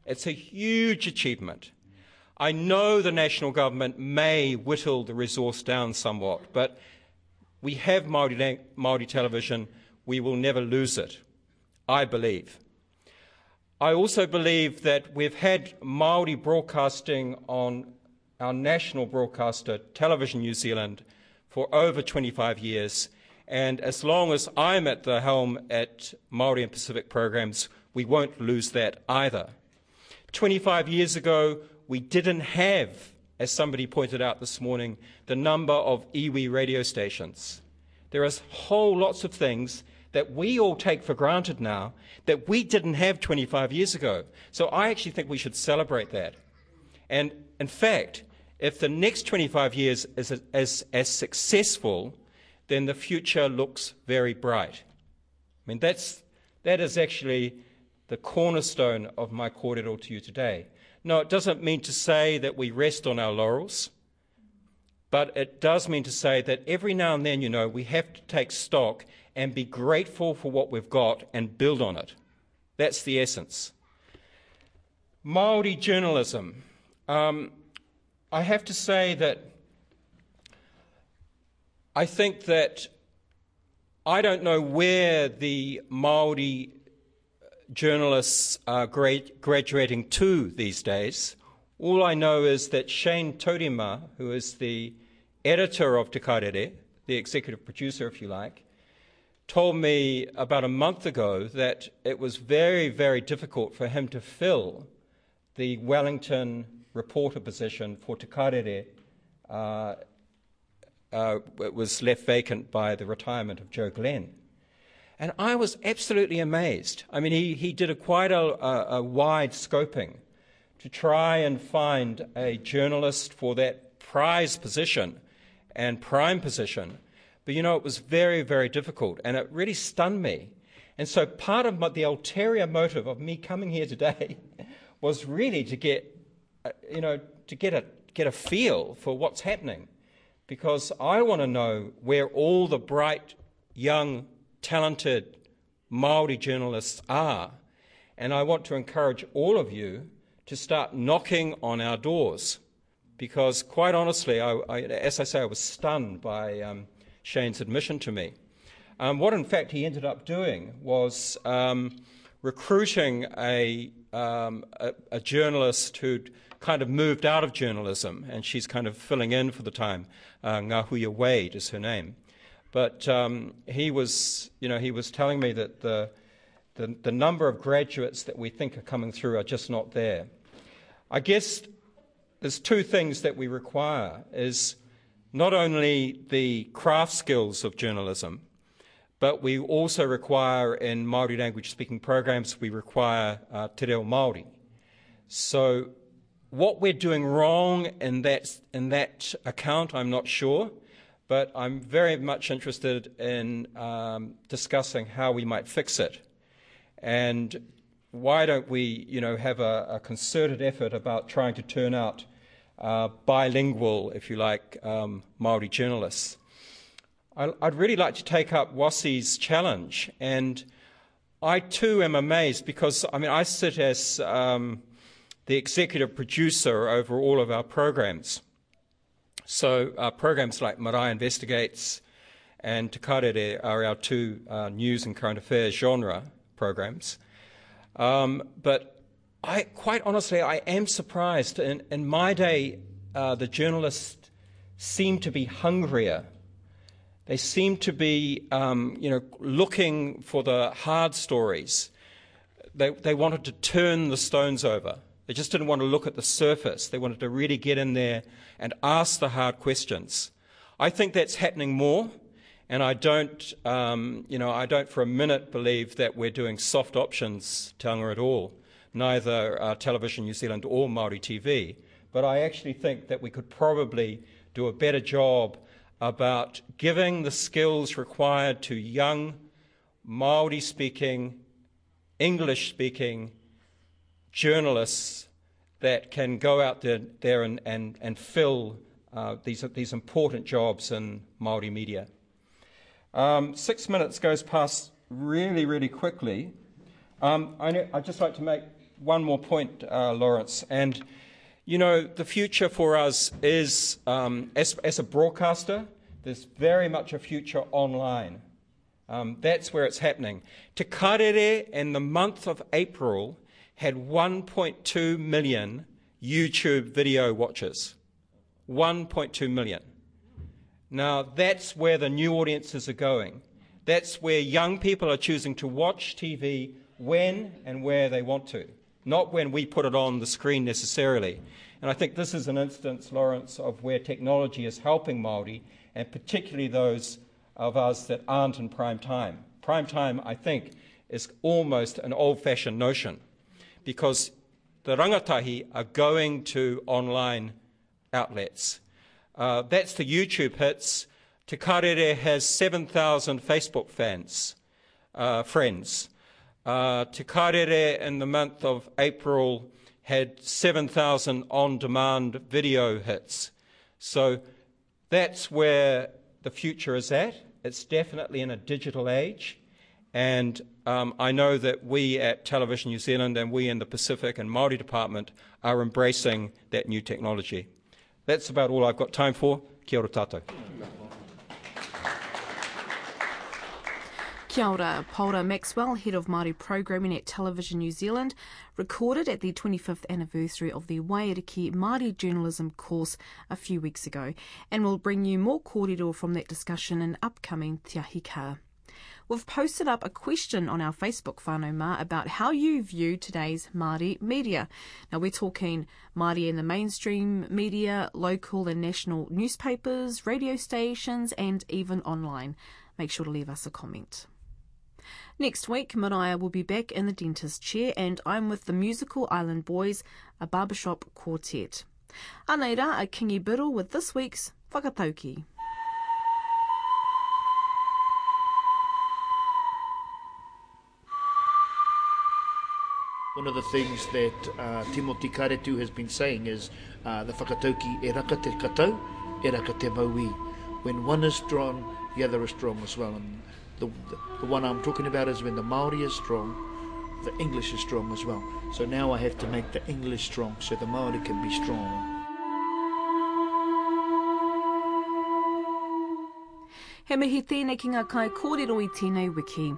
It's a huge achievement. I know the national government may whittle the resource down somewhat, but we have Maori, television. We will never lose it, I believe. I also believe that we've had Maori broadcasting on our national broadcaster, Television New Zealand, for over 25 years. And as long as I'm at the helm at Maori and Pacific programs, we won't lose that either. 25 years ago, we didn't have, as somebody pointed out this morning, the number of iwi radio stations. There are whole lots of things that we all take for granted now that we didn't have 25 years ago. So I actually think we should celebrate that. And in fact, if the next 25 years is as, as successful, then the future looks very bright. I mean, that's, that is actually the cornerstone of my kōrero to you today. No, it doesn't mean to say that we rest on our laurels, but it does mean to say that every now and then, you know, we have to take stock and be grateful for what we've got and build on it. That's the essence. Māori journalism. Um, I have to say that I think that I don't know where the Maori journalists are grad- graduating to these days. All I know is that Shane Taurima, who is the editor of Te Karere, the executive producer, if you like, told me about a month ago that it was very, very difficult for him to fill the Wellington reporter position for Te Karere. Uh, uh, it was left vacant by the retirement of Joe Glenn. And I was absolutely amazed. I mean, he, he did a quite a, a, a wide scoping to try and find a journalist for that prize position and prime position. But you know, it was very, very difficult, and it really stunned me. And so, part of my, the ulterior motive of me coming here today was really to get, uh, you know, to get a get a feel for what's happening, because I want to know where all the bright, young, talented Maori journalists are, and I want to encourage all of you to start knocking on our doors because, quite honestly, I, I, as I say, I was stunned by um, Shane's admission to me. Um, what, in fact, he ended up doing was um, recruiting a, um, a, a, journalist who'd kind of moved out of journalism, and she's kind of filling in for the time. Uh, Ngahuia Wade is her name. But um, he was, you know, he was telling me that the, the, the number of graduates that we think are coming through are just not there. I guess there's two things that we require is not only the craft skills of journalism, but we also require in Māori language speaking programs, we require uh, te reo Māori. So what we're doing wrong in that, in that account, I'm not sure, but I'm very much interested in um, discussing how we might fix it. And why don't we, you know, have a, a concerted effort about trying to turn out uh, bilingual, if you like, um, Maori journalists? I, I'd really like to take up Wasi's challenge, and I too am amazed because I mean I sit as um, the executive producer over all of our programs. So uh, programs like Marae Investigates and Te Karere are our two uh, news and current affairs genre programs. Um, but I, quite honestly, I am surprised. In, in my day, uh, the journalists seem to be hungrier. They seem to be, um, you know, looking for the hard stories. They, they wanted to turn the stones over. They just didn't want to look at the surface. They wanted to really get in there and ask the hard questions. I think that's happening more. And I don't, um, you know, I don't for a minute believe that we're doing soft options tanga at all, neither uh, Television New Zealand or Māori TV. But I actually think that we could probably do a better job about giving the skills required to young Māori speaking, English speaking journalists that can go out there, there and, and, and fill uh, these, these important jobs in Māori media. Um, six minutes goes past really, really quickly. Um, I would just like to make one more point, uh, Lawrence. And, you know, the future for us is, um, as, as, a broadcaster, there's very much a future online. Um, that's where it's happening. Te Karere in the month of April had 1.2 million YouTube video watchers. 1.2 million. Now, that's where the new audiences are going. That's where young people are choosing to watch TV when and where they want to, not when we put it on the screen necessarily. And I think this is an instance, Lawrence, of where technology is helping Māori, and particularly those of us that aren't in prime time. Prime time, I think, is almost an old fashioned notion because the rangatahi are going to online outlets. Uh, that's the YouTube hits. Te Karere has 7,000 Facebook fans, uh, friends. Uh, Te Karere in the month of April had 7,000 on demand video hits. So that's where the future is at. It's definitely in a digital age. And um, I know that we at Television New Zealand and we in the Pacific and Māori Department are embracing that new technology. That's about all I've got time for. Kia ora tātou. Kia ora, Paora Maxwell, Head of Māori Programming at Television New Zealand, recorded at the 25th anniversary of the Waiariki Māori Journalism course a few weeks ago, and will bring you more kōrero from that discussion in upcoming Te Ahi Kaa. We've posted up a question on our Facebook whānau mā about how you view today's Māori media. Now we're talking Māori in the mainstream media, local and national newspapers, radio stations and even online. Make sure to leave us a comment. Next week, Maraea will be back in the dentist chair and I'm with the musical Island Boys, a barbershop quartet. Aneira, a kingi biddle with this week's Whakatauki. One of the things that uh, Timothy Karetu has been saying is uh, the whakatauki e raka te katau, e raka te maui. When one is strong, the other is strong as well. And the, the, the one I'm talking about is when the Maori is strong, the English is strong as well. So now I have to make the English strong so the Maori can be strong. He mihi tēnei ki ngā kai kōrero i tēnei wiki.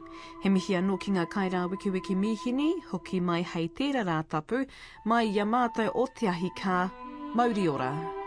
He mihi anō ki ngā kai rā wiki wiki mihini, hoki mai hei tērā rā tapu, mai i a mātou o te ahi kā, Mauri ora.